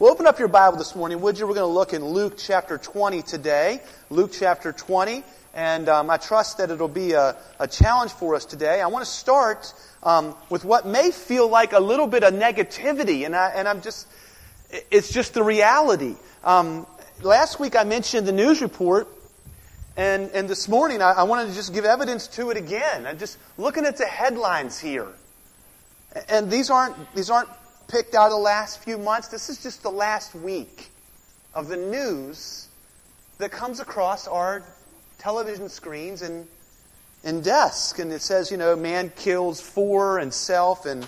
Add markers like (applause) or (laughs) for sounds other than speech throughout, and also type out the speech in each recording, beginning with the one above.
Well, open up your Bible this morning, would you? We're going to look in Luke chapter 20 today. Luke chapter 20. And um, I trust that it'll be a, a, challenge for us today. I want to start um, with what may feel like a little bit of negativity. And, I, and I'm just, it's just the reality. Um, last week I mentioned the news report. And, and this morning I, I wanted to just give evidence to it again. I'm just looking at the headlines here. And these aren't, these aren't picked out the last few months. This is just the last week of the news that comes across our television screens and, and desk. And it says, you know, man kills four and self in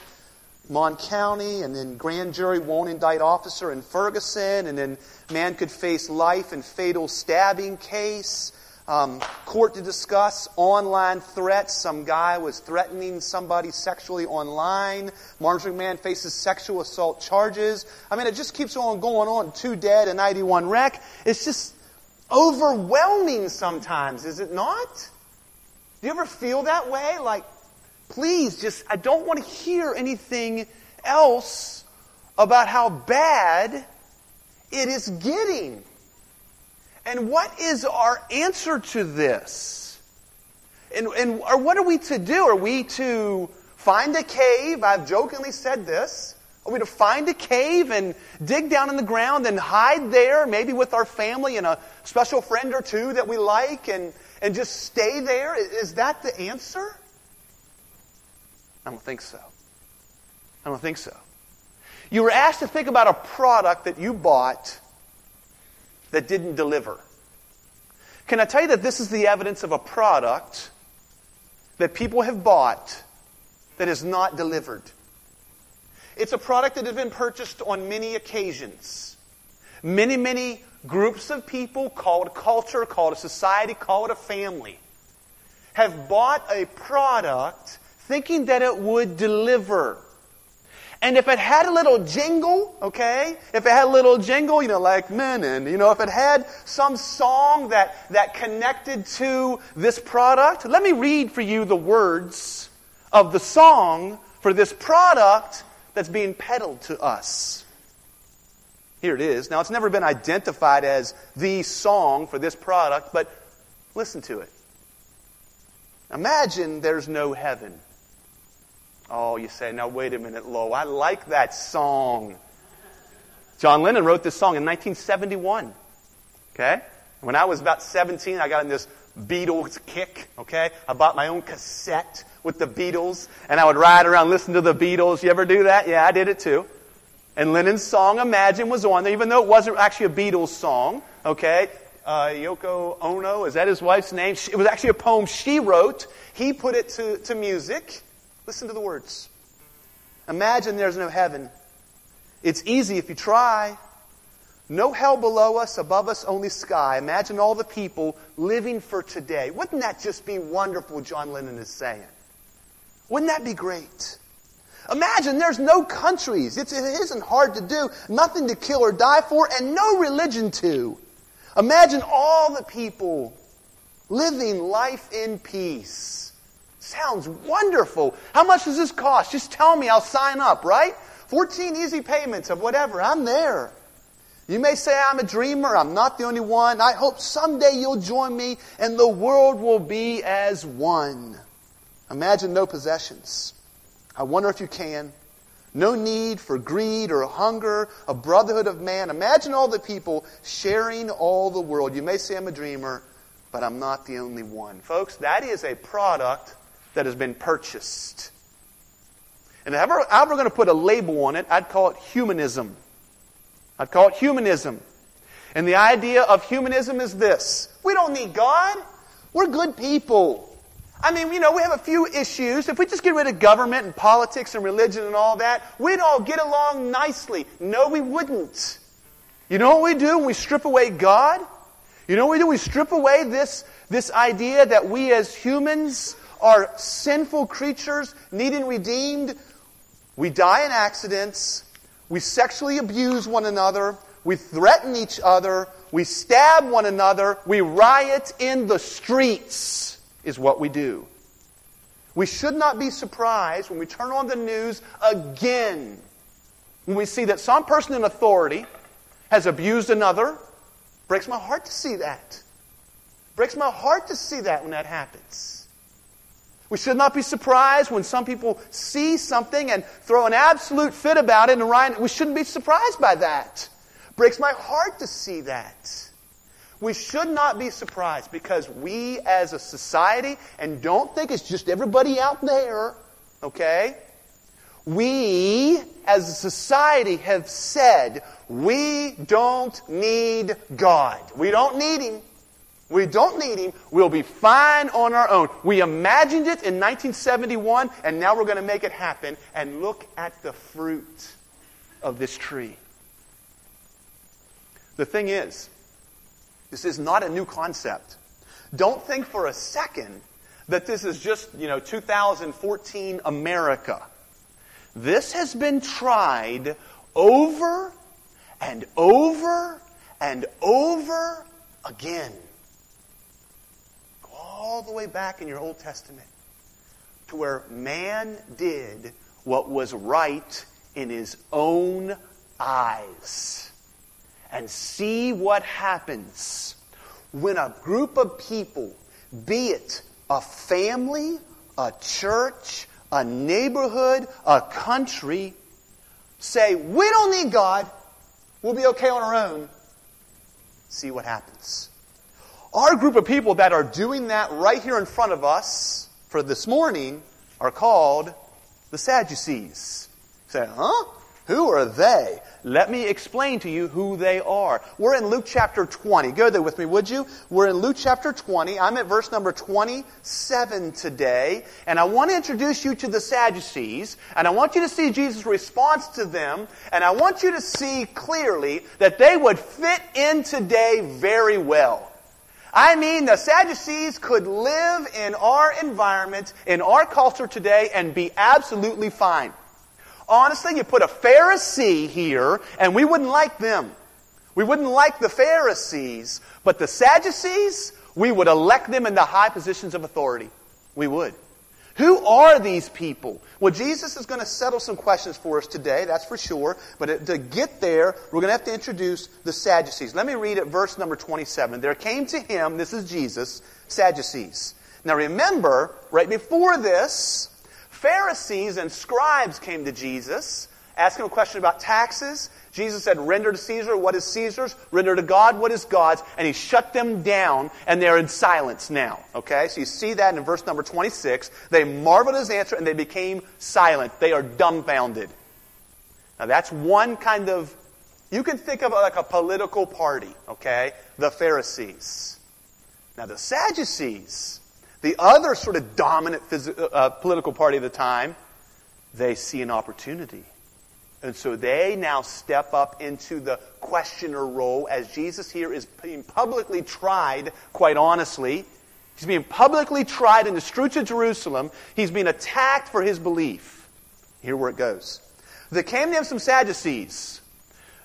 Mon County, and then grand jury won't indict officer in Ferguson, and then man could face life in fatal stabbing case. Um, court to discuss online threats. Some guy was threatening somebody sexually online. Marjorie Man faces sexual assault charges. I mean, it just keeps on going on. Two dead, a 91 wreck. It's just overwhelming sometimes, is it not? Do you ever feel that way? Like, please, just, I don't want to hear anything else about how bad it is getting. And what is our answer to this? And, and or what are we to do? Are we to find a cave? I've jokingly said this. Are we to find a cave and dig down in the ground and hide there, maybe with our family and a special friend or two that we like, and, and just stay there? Is that the answer? I don't think so. I don't think so. You were asked to think about a product that you bought that didn't deliver. Can I tell you that this is the evidence of a product that people have bought that is not delivered? It's a product that has been purchased on many occasions. Many, many groups of people, call it a culture, call it a society, call it a family, have bought a product thinking that it would deliver. And if it had a little jingle, okay, if it had a little jingle, you know, like men, and you know, if it had some song that, that connected to this product, let me read for you the words of the song for this product that's being peddled to us. Here it is. Now, it's never been identified as the song for this product, but listen to it. Imagine there's no heaven. Oh, you say, now wait a minute, Lo, I like that song. John Lennon wrote this song in 1971. Okay? When I was about 17, I got in this Beatles kick. Okay? I bought my own cassette with the Beatles, and I would ride around listening to the Beatles. You ever do that? Yeah, I did it too. And Lennon's song Imagine was on there, even though it wasn't actually a Beatles song. Okay? Uh, Yoko Ono, is that his wife's name? It was actually a poem she wrote. He put it to, to music. Listen to the words. Imagine there's no heaven. It's easy if you try. No hell below us, above us only sky. Imagine all the people living for today. Wouldn't that just be wonderful, John Lennon is saying? Wouldn't that be great? Imagine there's no countries. It's, it isn't hard to do. Nothing to kill or die for, and no religion to. Imagine all the people living life in peace. Sounds wonderful. How much does this cost? Just tell me, I'll sign up, right? 14 easy payments of whatever. I'm there. You may say I'm a dreamer. I'm not the only one. I hope someday you'll join me and the world will be as one. Imagine no possessions. I wonder if you can. No need for greed or hunger, a brotherhood of man. Imagine all the people sharing all the world. You may say I'm a dreamer, but I'm not the only one. Folks, that is a product that has been purchased. And if I were going to put a label on it, I'd call it humanism. I'd call it humanism. And the idea of humanism is this we don't need God. We're good people. I mean, you know, we have a few issues. If we just get rid of government and politics and religion and all that, we'd all get along nicely. No, we wouldn't. You know what we do when we strip away God? You know what we do? We strip away this, this idea that we as humans are sinful creatures needing redeemed. We die in accidents. We sexually abuse one another. We threaten each other. We stab one another. We riot in the streets, is what we do. We should not be surprised when we turn on the news again when we see that some person in authority has abused another. Breaks my heart to see that. Breaks my heart to see that when that happens. We should not be surprised when some people see something and throw an absolute fit about it and Ryan, we shouldn't be surprised by that. Breaks my heart to see that. We should not be surprised because we as a society, and don't think it's just everybody out there, okay? We as a society have said we don't need God. We don't need Him. We don't need Him. We'll be fine on our own. We imagined it in 1971, and now we're going to make it happen. And look at the fruit of this tree. The thing is, this is not a new concept. Don't think for a second that this is just, you know, 2014 America. This has been tried over and over and over again. All the way back in your Old Testament to where man did what was right in his own eyes and see what happens when a group of people, be it a family, a church, a neighborhood, a country, say, We don't need God. We'll be okay on our own. See what happens. Our group of people that are doing that right here in front of us for this morning are called the Sadducees. You say, huh? Who are they? Let me explain to you who they are. We're in Luke chapter 20. Go there with me, would you? We're in Luke chapter 20. I'm at verse number 27 today. And I want to introduce you to the Sadducees. And I want you to see Jesus' response to them. And I want you to see clearly that they would fit in today very well. I mean, the Sadducees could live in our environment, in our culture today, and be absolutely fine honestly, you put a Pharisee here, and we wouldn't like them. We wouldn't like the Pharisees, but the Sadducees, we would elect them into high positions of authority. We would. Who are these people? Well, Jesus is going to settle some questions for us today, that's for sure. But to get there, we're going to have to introduce the Sadducees. Let me read at verse number 27. There came to him, this is Jesus, Sadducees. Now remember, right before this, Pharisees and scribes came to Jesus, asking him a question about taxes. Jesus said, Render to Caesar what is Caesar's, render to God what is God's, and he shut them down, and they're in silence now. Okay? So you see that in verse number 26. They marveled at his answer, and they became silent. They are dumbfounded. Now that's one kind of, you can think of like a political party, okay? The Pharisees. Now the Sadducees, the other sort of dominant phys- uh, uh, political party of the time, they see an opportunity. And so they now step up into the questioner role as Jesus here is being publicly tried, quite honestly. He's being publicly tried in the streets of Jerusalem. He's being attacked for his belief. Here where it goes. There came to him some Sadducees,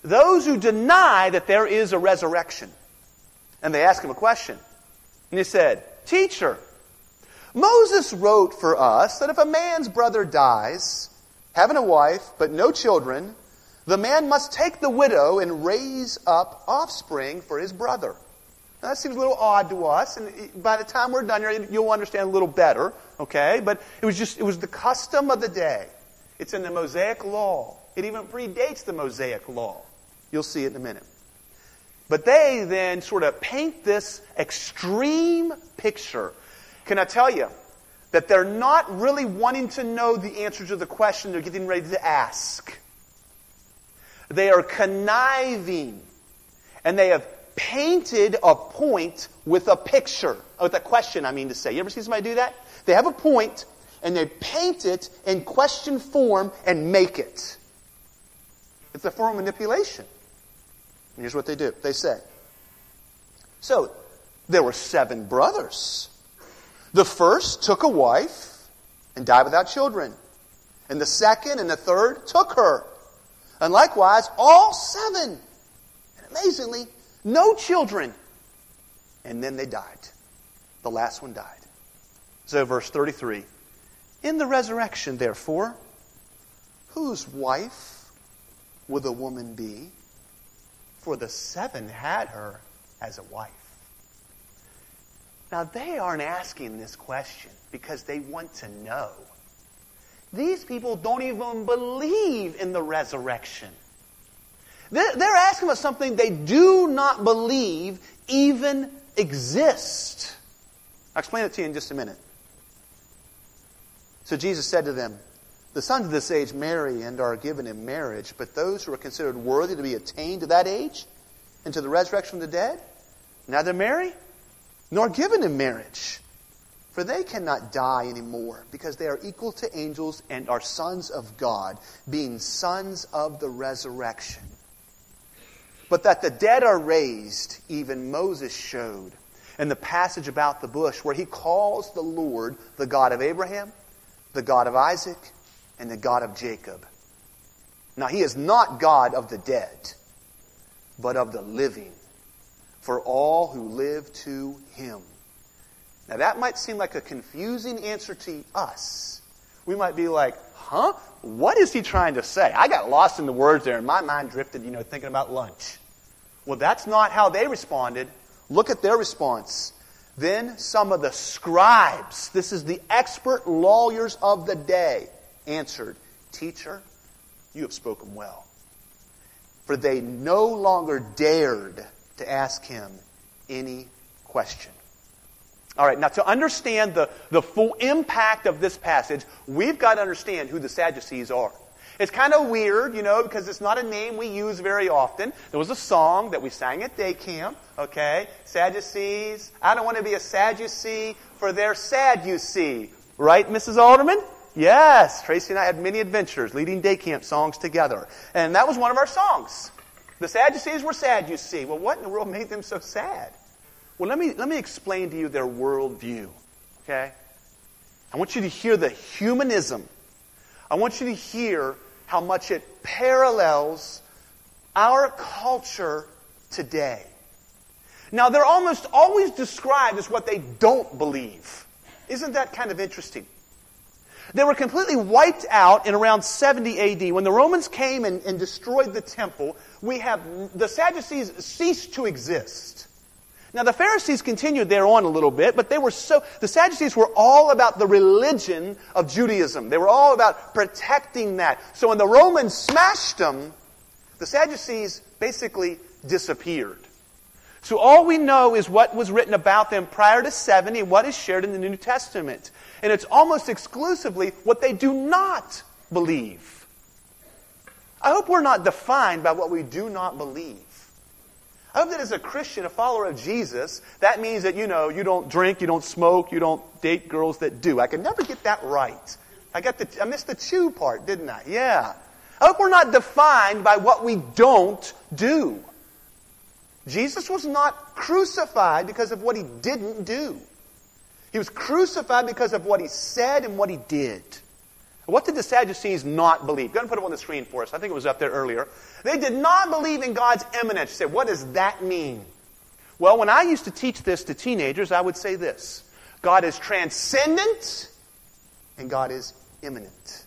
those who deny that there is a resurrection. And they asked him a question. And he said, Teacher, Moses wrote for us that if a man's brother dies, having a wife, but no children, the man must take the widow and raise up offspring for his brother. Now, that seems a little odd to us, and by the time we're done here, you'll understand a little better, okay? But it was just, it was the custom of the day. It's in the Mosaic Law. It even predates the Mosaic Law. You'll see it in a minute. But they then sort of paint this extreme picture can I tell you that they're not really wanting to know the answer to the question they're getting ready to ask? They are conniving and they have painted a point with a picture, oh, with a question, I mean to say. You ever see somebody do that? They have a point and they paint it in question form and make it. It's a form of manipulation. And here's what they do they say, So, there were seven brothers. The first took a wife and died without children. And the second and the third took her. And likewise, all seven. And amazingly, no children. And then they died. The last one died. So, verse 33 In the resurrection, therefore, whose wife will the woman be? for the seven had her as a wife. Now, they aren't asking this question because they want to know. These people don't even believe in the resurrection. They're, asking about something they do not believe even exists. I'll explain it to you in just a minute. So Jesus said to them, The sons of this age marry and are given in marriage, but those who are considered worthy to be attained to that age and to the resurrection from the dead, neither marry nor given in marriage. For they cannot die anymore, because they are equal to angels and are sons of God, being sons of the resurrection. But that the dead are raised, even Moses showed in the passage about the bush, where he calls the Lord the God of Abraham, the God of Isaac, and the God of Jacob. Now, he is not God of the dead, but of the living, for all who live to him. Now, that might seem like a confusing answer to us. We might be like, huh? What is he trying to say? I got lost in the words there, and my mind drifted, you know, thinking about lunch. Well, that's not how they responded. Look at their response. Then some of the scribes, this is the expert lawyers of the day, answered, Teacher, you have spoken well. For they no longer dared to ask him any question. All right, now to understand the, the full impact of this passage, we've got to understand who the Sadducees are. It's kind of weird, you know, because it's not a name we use very often. There was a song that we sang at day camp, okay? Sadducees. I don't want to be a Sadducee, for they're sad, you see. Right, Mrs. Alderman? Yes. Tracy and I had many adventures leading day camp songs together. And that was one of our songs. The Sadducees were sad, you see. Well, what in the world made them so sad? Well, let me, let me explain to you their worldview, okay? I want you to hear the humanism. I want you to hear how much it parallels our culture today. Now, they're almost always described as what they don't believe. Isn't that kind of interesting? They were completely wiped out in around 70 AD. When the Romans came and, and destroyed the temple, we have the Sadducees ceased to exist. Now, the Pharisees continued there on a little bit, but they were so, the Sadducees were all about the religion of Judaism. They were all about protecting that. So when the Romans smashed them, the Sadducees basically disappeared. So all we know is what was written about them prior to 70 and what is shared in the New Testament. And it's almost exclusively what they do not believe. I hope we're not defined by what we do not believe. I hope that as a Christian, a follower of Jesus, that means that, you know, you don't drink, you don't smoke, you don't date girls that do. I can never get that right. I got the, I missed the chew part, didn't I? Yeah. I hope we're not defined by what we don't do. Jesus was not crucified because of what he didn't do. He was crucified because of what he said and what he did. What did the Sadducees not believe? Go ahead and put it on the screen for us. I think it was up there earlier. They did not believe in God's immanence. You say, what does that mean? Well, when I used to teach this to teenagers, I would say this God is transcendent and God is immanent.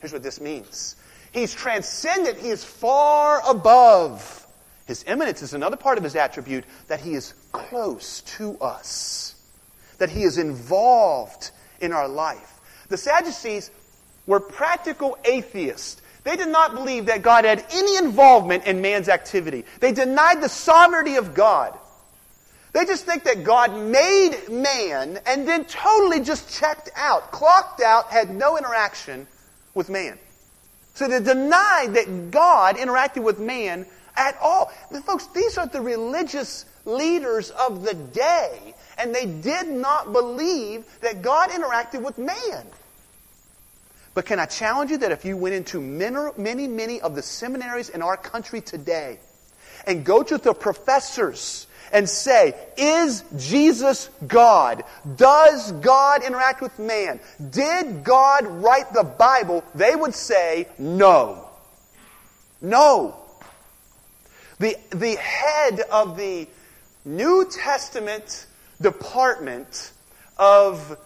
Here's what this means He's transcendent, He is far above. His immanence is another part of His attribute that He is close to us, that He is involved in our life. The Sadducees were practical atheists. They did not believe that God had any involvement in man's activity. They denied the sovereignty of God. They just think that God made man and then totally just checked out, clocked out, had no interaction with man. So they denied that God interacted with man at all. Folks, these are the religious leaders of the day, and they did not believe that God interacted with man. But can I challenge you that if you went into many, many of the seminaries in our country today and go to the professors and say, Is Jesus God? Does God interact with man? Did God write the Bible? They would say, No. No. The, the head of the New Testament department of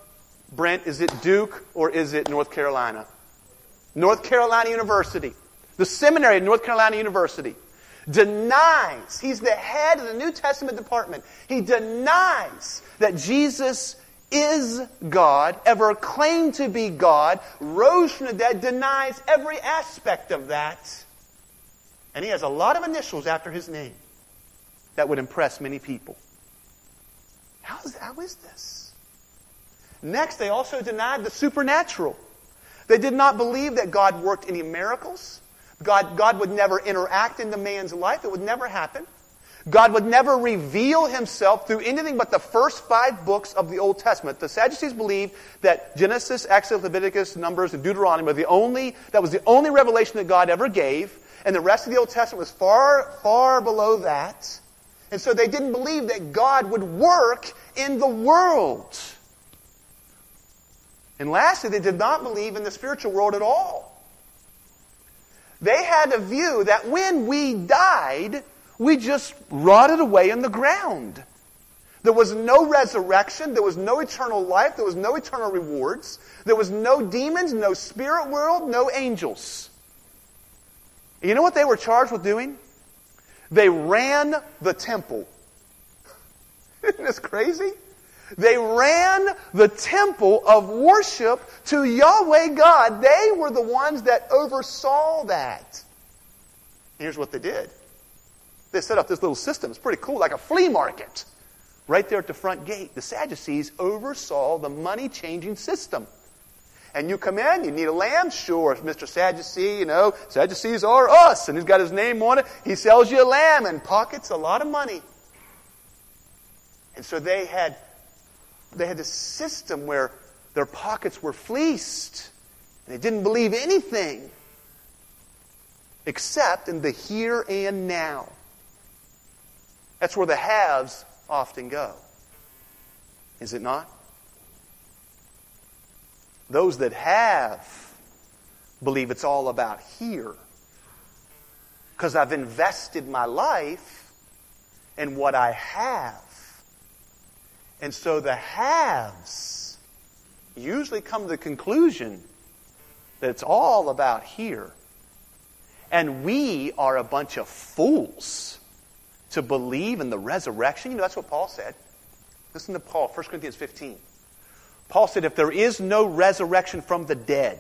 Brent, is it Duke or is it North Carolina? North Carolina University. The seminary at North Carolina University. denies, he's the head of the New Testament department. He denies that Jesus is God, ever claimed to be God, rose from the dead, denies every aspect of that. And he has a lot of initials after his name that would impress many people. How is, how is this? Next, they also denied the supernatural. They did not believe that God worked any miracles. God, God would never interact into man's life. It would never happen. God would never reveal himself through anything but the first five books of the Old Testament. The Sadducees believed that Genesis, Exodus, Leviticus, Numbers, and Deuteronomy were the only, that was the only revelation that God ever gave, and the rest of the Old Testament was far, far below that. And so they didn't believe that God would work in the world. And lastly, they did not believe in the spiritual world at all. They had a view that when we died, we just rotted away in the ground. There was no resurrection. There was no eternal life. There was no eternal rewards. There was no demons, no spirit world, no angels. You know what they were charged with doing? They ran the temple. (laughs) Isn't this crazy? They ran the temple of worship to Yahweh God. They were the ones that oversaw that. Here's what they did they set up this little system. It's pretty cool, like a flea market right there at the front gate. The Sadducees oversaw the money changing system. And you come in, you need a lamb? Sure, Mr. Sadducee, you know, Sadducees are us. And he's got his name on it. He sells you a lamb and pockets a lot of money. And so they had, they had this system where their pockets were fleeced. And they didn't believe anything except in the here and now. That's where the haves often go. Is it not? Those that have believe it's all about here. Because I've invested my life in what I have. And so the haves usually come to the conclusion that it's all about here. And we are a bunch of fools to believe in the resurrection. You know, that's what Paul said. Listen to Paul, 1 Corinthians 15. Paul said, if there is no resurrection from the dead,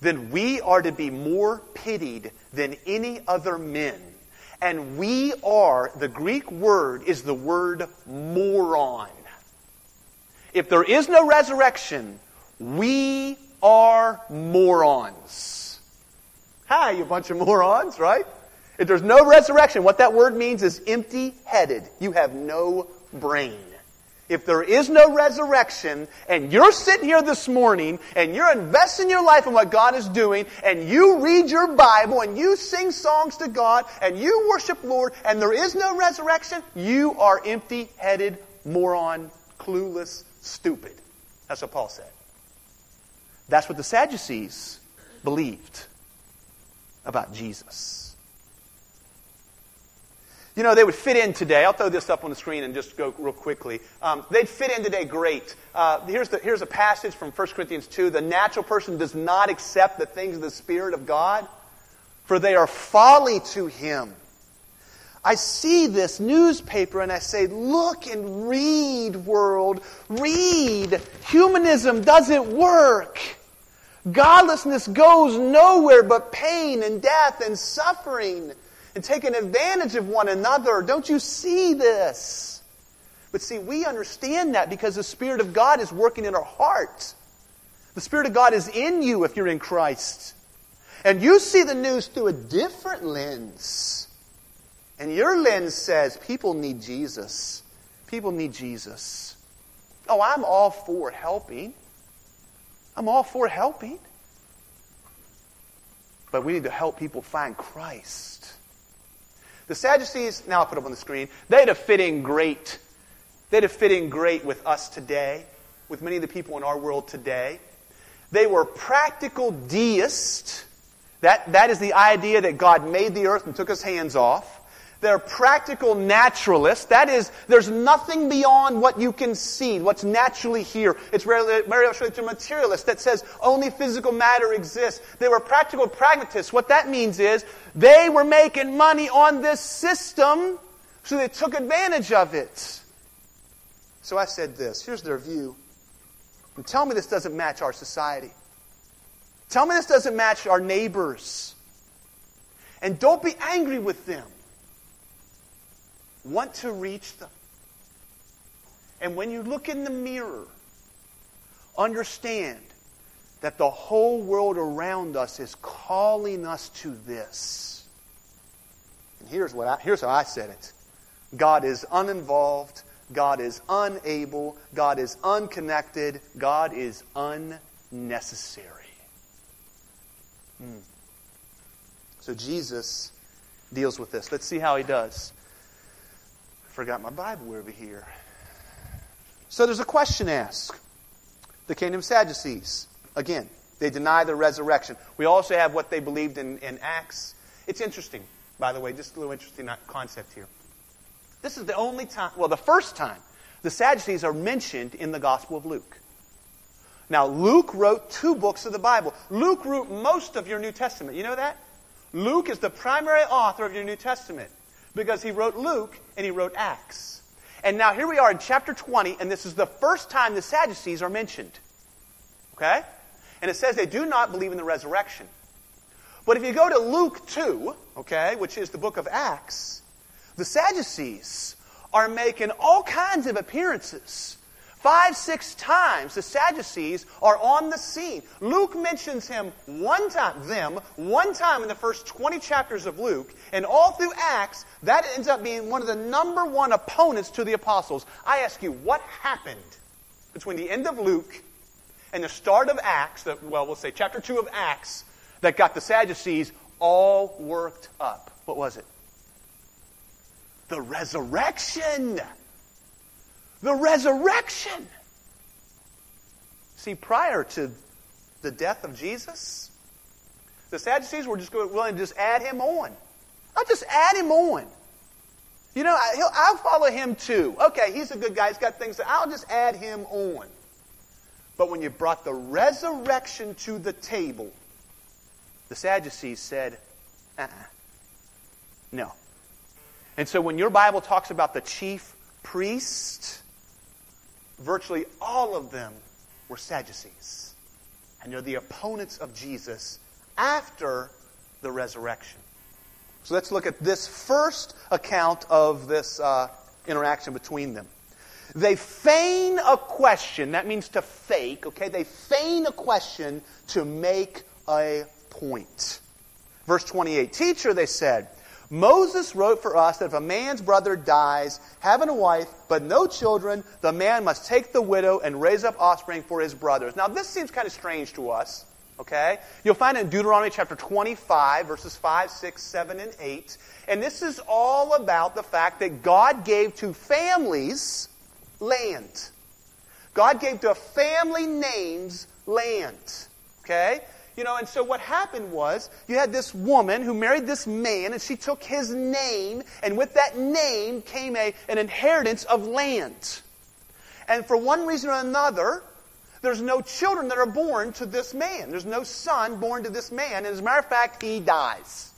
then we are to be more pitied than any other men. And we are, the Greek word is the word moron. If there is no resurrection, we are morons. Hi, you bunch of morons, right? If there's no resurrection, what that word means is empty headed. You have no brain. If there is no resurrection, and you're sitting here this morning, and you're investing your life in what God is doing, and you read your Bible, and you sing songs to God, and you worship Lord, and there is no resurrection, you are empty headed, moron, clueless, stupid. That's what Paul said. That's what the Sadducees believed about Jesus. You know, they would fit in today. I'll throw this up on the screen and just go real quickly. Um, they'd fit in today great. Uh, here's, the, here's a passage from 1 Corinthians 2. The natural person does not accept the things of the Spirit of God, for they are folly to him. I see this newspaper and I say, look and read, world. Read. Humanism doesn't work. Godlessness goes nowhere but pain and death and suffering and taking advantage of one another. Don't you see this? But see, we understand that because the Spirit of God is working in our hearts. The Spirit of God is in you if you're in Christ. And you see the news through a different lens. And your lens says people need Jesus. People need Jesus. Oh, I'm all for helping. I'm all for helping. But we need to help people find Christ. The Sadducees, now I'll put them on the screen, they'd have fit in great. They'd have fit in great with us today, with many of the people in our world today. They were practical deists. That, that is the idea that God made the earth and took his hands off. They're practical naturalists. That is, there's nothing beyond what you can see, what's naturally here. It's very much a materialist that says only physical matter exists. They were practical pragmatists. What that means is they were making money on this system, so they took advantage of it. So I said this. Here's their view. And tell me this doesn't match our society. Tell me this doesn't match our neighbors. And don't be angry with them want to reach them. And when you look in the mirror, understand that the whole world around us is calling us to this. And here's, what I, here's how I said it God is uninvolved, God is unable, God is unconnected, God is unnecessary. Hmm. So Jesus deals with this. Let's see how he does forgot my Bible over here. So there's a question asked. The kingdom Sadducees. Again, they deny the resurrection. We also have what they believed in, in Acts. It's interesting, by the way, just a little interesting concept here. This is the only time, well, the first time the Sadducees are mentioned in the Gospel of Luke. Now, Luke wrote two books of the Bible. Luke wrote most of your New Testament. You know that? Luke is the primary author of your New Testament because he wrote Luke and he wrote Acts. And now here we are in chapter 20, and this is the first time the Sadducees are mentioned. Okay? And it says they do not believe in the resurrection. But if you go to Luke 2, okay, which is the book of Acts, the Sadducees are making all kinds of appearances Five, six times the Sadducees are on the scene. Luke mentions him one time, them, one time in the first 20 chapters of Luke, and all through Acts, that ends up being one of the number one opponents to the apostles. I ask you, what happened between the end of Luke and the start of Acts, well, we'll say chapter 2 of Acts, that got the Sadducees all worked up? What was it? The resurrection. The resurrection. See, prior to the death of Jesus, the Sadducees were just willing to just add him on. I'll just add him on. You know, I, I'll follow him too. Okay, he's a good guy. He's got things. That, I'll just add him on. But when you brought the resurrection to the table, the Sadducees said, uh-uh. no. And so when your Bible talks about the chief priest, virtually all of them were Sadducees. And they're the opponents of Jesus after the resurrection. So let's look at this first account of this uh, interaction between them. They feign a question. That means to fake, okay? They feign a question to make a point. Verse 28 Teacher, they said, Moses wrote for us that if a man's brother dies, having a wife, but no children, the man must take the widow and raise up offspring for his brothers. Now, this seems kind of strange to us, okay? You'll find it in Deuteronomy chapter 25, verses 5, 6, 7, and 8. And this is all about the fact that God gave to families land. God gave to family names land, okay? You know, and so what happened was you had this woman who married this man, and she took his name, and with that name came a, an inheritance of land. And for one reason or another, there's no children that are born to this man. There's no son born to this man. And as a matter of fact, he dies.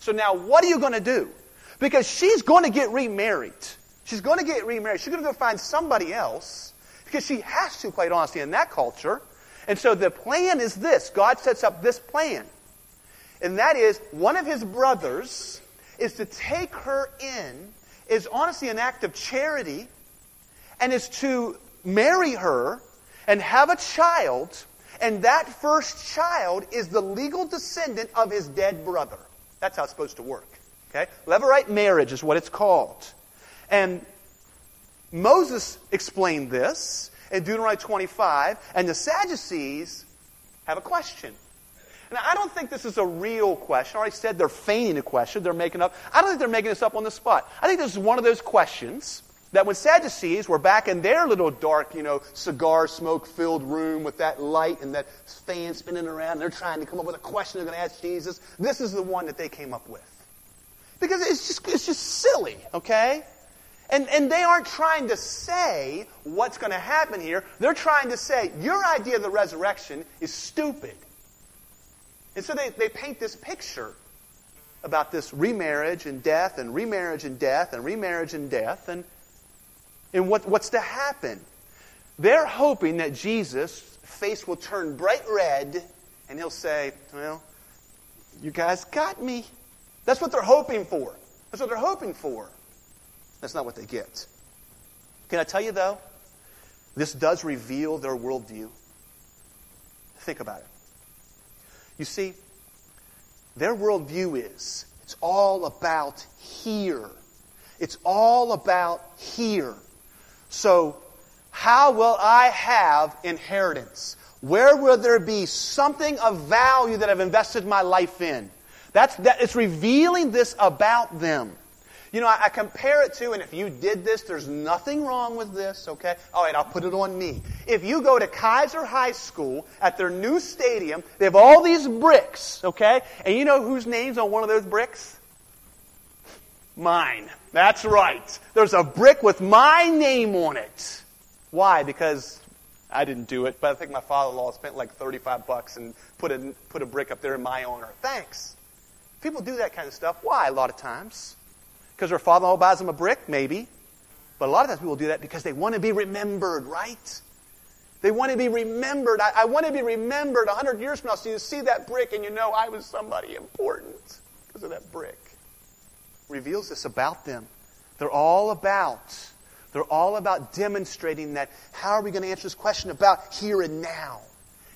So now, what are you going to do? Because she's going to get remarried. She's going to get remarried. She's going to go find somebody else because she has to, quite honestly, in that culture. And so the plan is this God sets up this plan. And that is one of his brothers is to take her in, is honestly an act of charity, and is to marry her and have a child. And that first child is the legal descendant of his dead brother. That's how it's supposed to work. Okay? Levirate marriage is what it's called. And Moses explained this in Deuteronomy 25, and the Sadducees have a question. Now, I don't think this is a real question. I already said they're feigning a question. They're making up. I don't think they're making this up on the spot. I think this is one of those questions that when Sadducees were back in their little dark, you know, cigar smoke filled room with that light and that fan spinning around, and they're trying to come up with a question they're going to ask Jesus. This is the one that they came up with. Because it's just, it's just silly, okay? And, and they aren't trying to say what's going to happen here. They're trying to say, your idea of the resurrection is stupid. And so they, they paint this picture about this remarriage and death and remarriage and death and remarriage and death and, and what, what's to happen. They're hoping that Jesus' face will turn bright red and he'll say, Well, you guys got me. That's what they're hoping for. That's what they're hoping for. That's not what they get. Can I tell you, though? This does reveal their worldview. Think about it. You see, their worldview is it's all about here. It's all about here. So, how will I have inheritance? Where will there be something of value that I've invested my life in? That's, that, it's revealing this about them. You know, I, I, compare it to, and if you did this, there's nothing wrong with this, okay? All right, I'll put it on me. If you go to Kaiser High School at their new stadium, they have all these bricks, okay? And you know whose name's on one of those bricks? Mine. That's right. There's a brick with my name on it. Why? Because I didn't do it, but I think my father-in-law spent like 35 bucks and put a, put a brick up there in my honor. Thanks. People do that kind of stuff. Why? A lot of times. Because their father-in-law buys them a brick, maybe. But a lot of times people do that because they want to be remembered, right? They want to be remembered. I, I want to be remembered 100 years from now. So you see that brick and you know I was somebody important because of that brick. Reveals this about them. They're all about, they're all about demonstrating that how are we going to answer this question about here and now?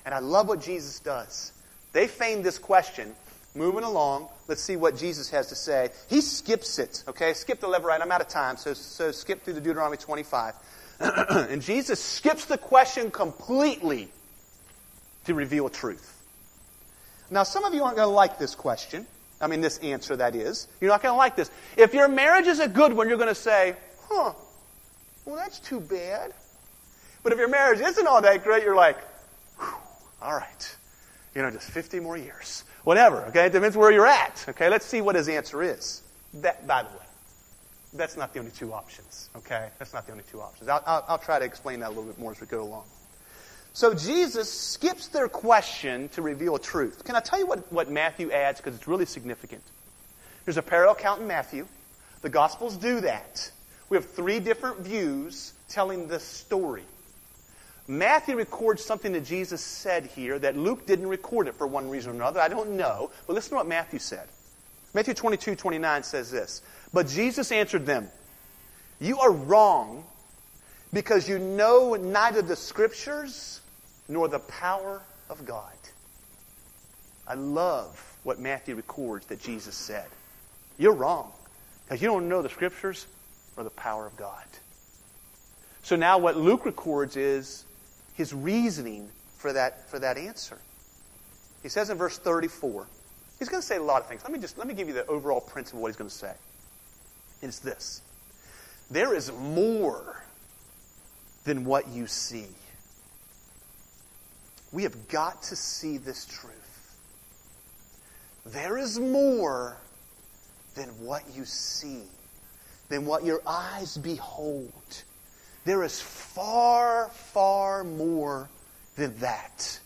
And I love what Jesus does. They feign this question Moving along, let's see what Jesus has to say. He skips it, okay? Skip the Levirate. I'm out of time, so, so skip through the Deuteronomy 25. (clears throat) and Jesus skips the question completely to reveal truth. Now, some of you aren't going to like this question. I mean, this answer, that is. You're not going to like this. If your marriage is a good one, you're going to say, huh, well, that's too bad. But if your marriage isn't all that great, you're like, all right, you know, just 50 more years. Whatever, okay? It depends where you're at. Okay, let's see what his answer is. That, by the way, that's not the only two options, okay? That's not the only two options. I'll, I'll, I'll try to explain that a little bit more as we go along. So Jesus skips their question to reveal a truth. Can I tell you what, what Matthew adds? Because it's really significant. There's a parallel count in Matthew. The Gospels do that. We have three different views telling this story. Matthew records something that Jesus said here that Luke didn't record it for one reason or another. I don't know. But listen to what Matthew said. Matthew 22, 29 says this. But Jesus answered them, You are wrong because you know neither the scriptures nor the power of God. I love what Matthew records that Jesus said. You're wrong because you don't know the scriptures or the power of God. So now what Luke records is his reasoning for that, for that answer. He says in verse 34, he's going to say a lot of things. Let me just let me give you the overall principle of what he's going to say. It's this. There is more than what you see. We have got to see this truth. There is more than what you see, than what your eyes behold. There is far, far more than that.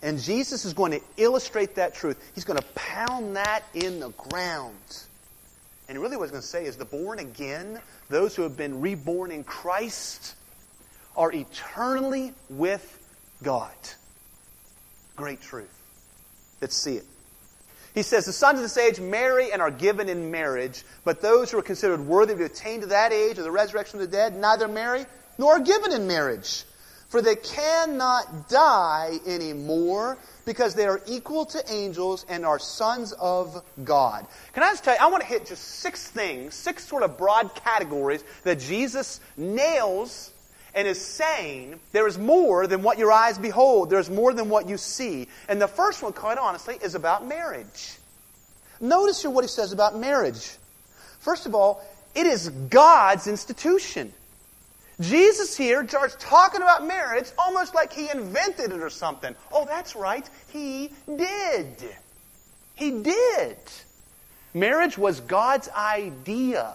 And Jesus is going to illustrate that truth. He's going to pound that in the ground. And really, what he's going to say is the born again, those who have been reborn in Christ, are eternally with God. Great truth. Let's see it. He says, The sons of this age marry and are given in marriage, but those who are considered worthy to attain to that age of the resurrection of the dead neither marry nor are given in marriage. For they cannot die anymore because they are equal to angels and are sons of God. Can I just tell you, I want to hit just six things, six sort of broad categories that Jesus nails and is saying there is more than what your eyes behold, there's more than what you see. And the first one, quite honestly, is about marriage. Notice here what he says about marriage. First of all, it is God's institution. Jesus here starts talking about marriage almost like he invented it or something. Oh, that's right. He did. He did. Marriage was God's idea.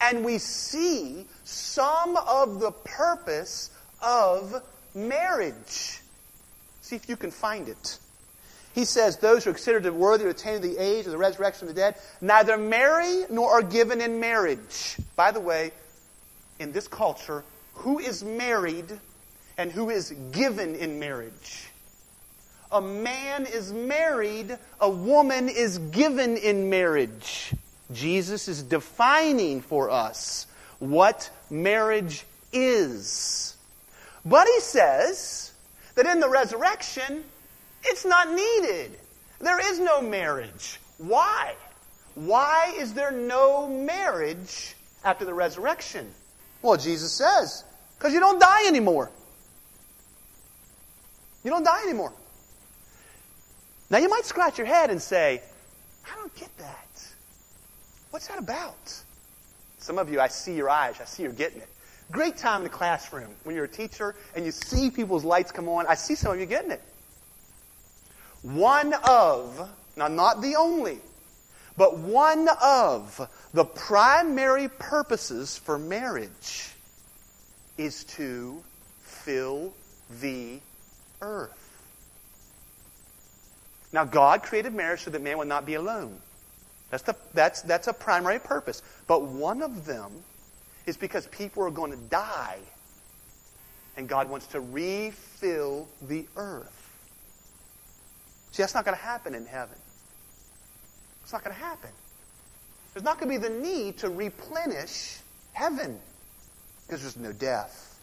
And we see some of the purpose of marriage. See if you can find it. He says, Those who are considered worthy to attain the age of the resurrection of the dead neither marry nor are given in marriage. By the way, in this culture, who is married and who is given in marriage? A man is married, a woman is given in marriage. Jesus is defining for us what marriage is. But he says that in the resurrection, it's not needed. There is no marriage. Why? Why is there no marriage after the resurrection? Well, Jesus says, because you don't die anymore. You don't die anymore. Now, you might scratch your head and say, I don't get that. What's that about? Some of you, I see your eyes. I see you're getting it. Great time in the classroom when you're a teacher and you see people's lights come on. I see some of you getting it. One of, now not the only, but one of the primary purposes for marriage is to fill the earth. Now, God created marriage so that man would not be alone. That's, the, that's, that's a primary purpose. But one of them is because people are going to die. And God wants to refill the earth. See, that's not going to happen in heaven. It's not going to happen. There's not going to be the need to replenish heaven because there's no death.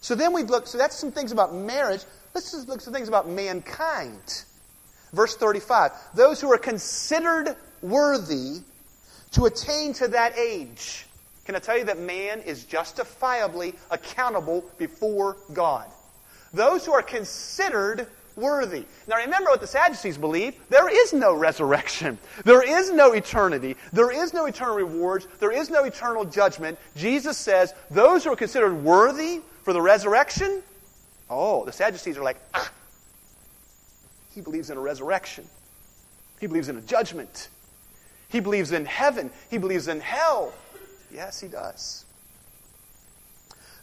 So then we look, so that's some things about marriage. Let's just look at some things about mankind. Verse 35 Those who are considered worthy to attain to that age. Can I tell you that man is justifiably accountable before God? Those who are considered worthy. Now remember what the Sadducees believe. There is no resurrection. There is no eternity. There is no eternal rewards. There is no eternal judgment. Jesus says those who are considered worthy for the resurrection, oh, the Sadducees are like, ah. He believes in a resurrection. He believes in a judgment. He believes in heaven. He believes in hell. Yes, he does.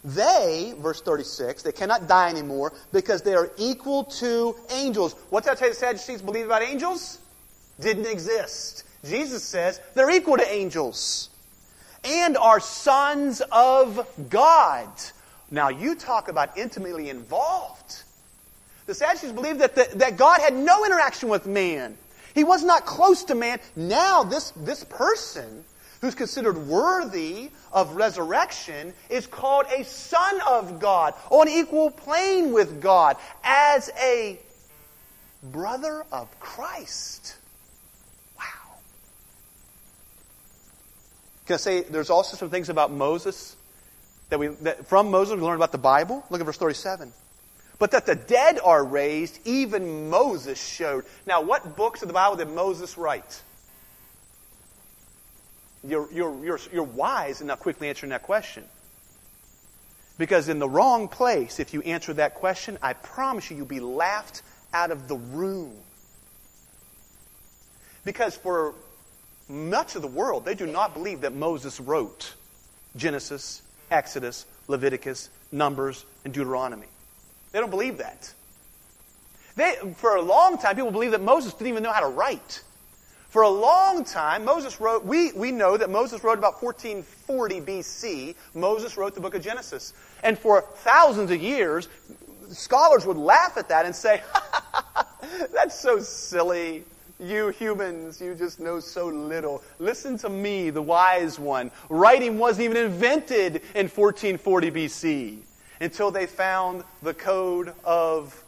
They, verse 36, they cannot die anymore because they are equal to angels. What did I tell you the Sadducees believe about angels? Didn't exist. Jesus says they're equal to angels and are sons of God. Now, you talk about intimately involved. The Sadducees believed that, the, that God had no interaction with man. He was not close to man. Now, this, this person who's considered worthy of resurrection is called a son of God, on equal plane with God, as a brother of Christ. Wow. Can I say there's also some things about Moses that we that from Moses we learn about the Bible? Look at verse 37. But that the dead are raised, even Moses showed. Now, what books of the Bible did Moses write? You're, you're, you're, you're wise in not quickly answering that question. Because in the wrong place, if you answer that question, I promise you, you'll be laughed out of the room. Because for much of the world, they do not believe that Moses wrote Genesis, Exodus, Leviticus, Numbers, and Deuteronomy. They don't believe that. They, for a long time, people believed that Moses didn't even know how to write. For a long time, Moses wrote, we, we know that Moses wrote about 1440 BC. Moses wrote the book of Genesis. And for thousands of years, scholars would laugh at that and say, (laughs) that's so silly. You humans, you just know so little. Listen to me, the wise one. Writing wasn't even invented in 1440 BC until they found the code of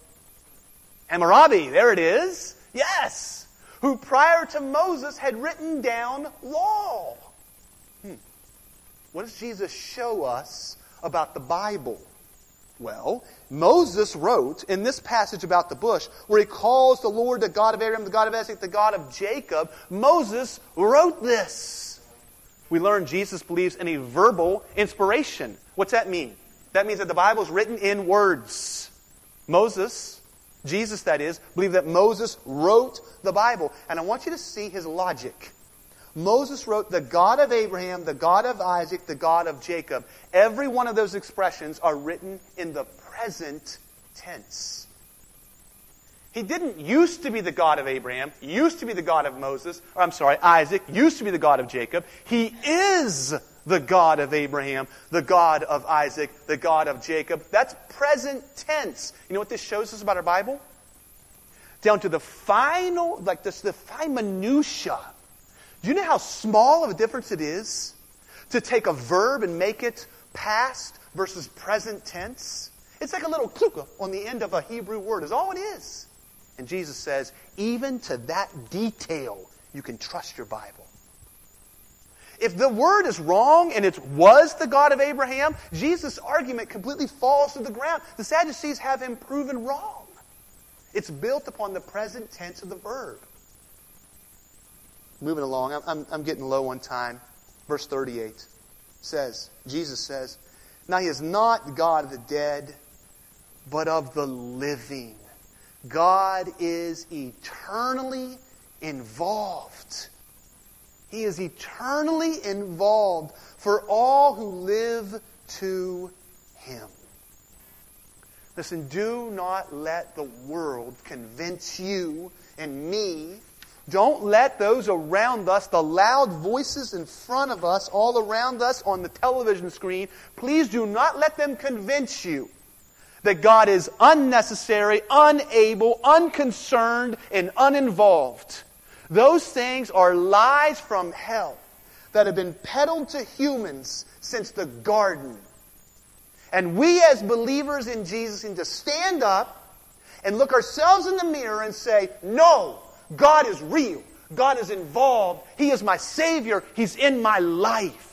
Hammurabi. There it is. Yes who prior to Moses had written down law. Hmm. What does Jesus show us about the Bible? Well, Moses wrote in this passage about the bush, where he calls the Lord the God of Abraham, the God of Isaac, the God of Jacob. Moses wrote this. We learn Jesus believes in a verbal inspiration. What's that mean? That means that the Bible is written in words. Moses Jesus, that is, believed that Moses wrote the Bible. And I want you to see his logic. Moses wrote the God of Abraham, the God of Isaac, the God of Jacob. Every one of those expressions are written in the present tense. He didn't used to be the God of Abraham, used to be the God of Moses, or I'm sorry, Isaac, used to be the God of Jacob. He is the God of Abraham, the God of Isaac, the God of Jacob. That's present tense. You know what this shows us about our Bible? Down to the final, like this, the fine minutia. Do you know how small of a difference it is to take a verb and make it past versus present tense? It's like a little kluka on the end of a Hebrew word, is all it is. And Jesus says, even to that detail, you can trust your Bible. If the word is wrong and it was the God of Abraham, Jesus' argument completely falls to the ground. The Sadducees have him proven wrong. It's built upon the present tense of the verb. Moving along, I'm, I'm, I'm getting low on time. Verse 38 says, Jesus says, Now he is not God of the dead, but of the living. God is eternally involved. He is eternally involved for all who live to Him. Listen, do not let the world convince you and me. Don't let those around us, the loud voices in front of us, all around us on the television screen, please do not let them convince you that God is unnecessary, unable, unconcerned, and uninvolved. Those things are lies from hell that have been peddled to humans since the garden. And we, as believers in Jesus, need to stand up and look ourselves in the mirror and say, No, God is real. God is involved. He is my Savior. He's in my life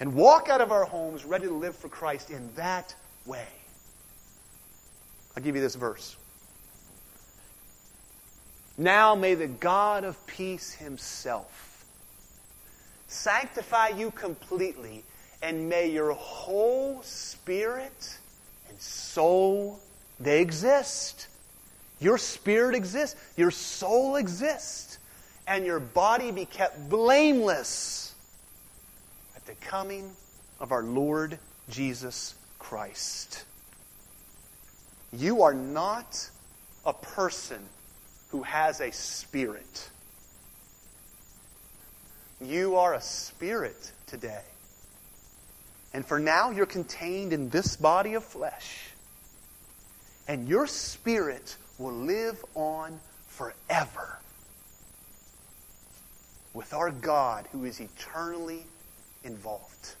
and walk out of our homes ready to live for Christ in that way. I'll give you this verse. Now may the God of peace himself sanctify you completely, and may your whole spirit and soul they exist. Your spirit exists, your soul exists, and your body be kept blameless at the coming of our Lord Jesus Christ. You are not a person who has a spirit. You are a spirit today. And for now, you're contained in this body of flesh. And your spirit will live on forever with our God who is eternally involved.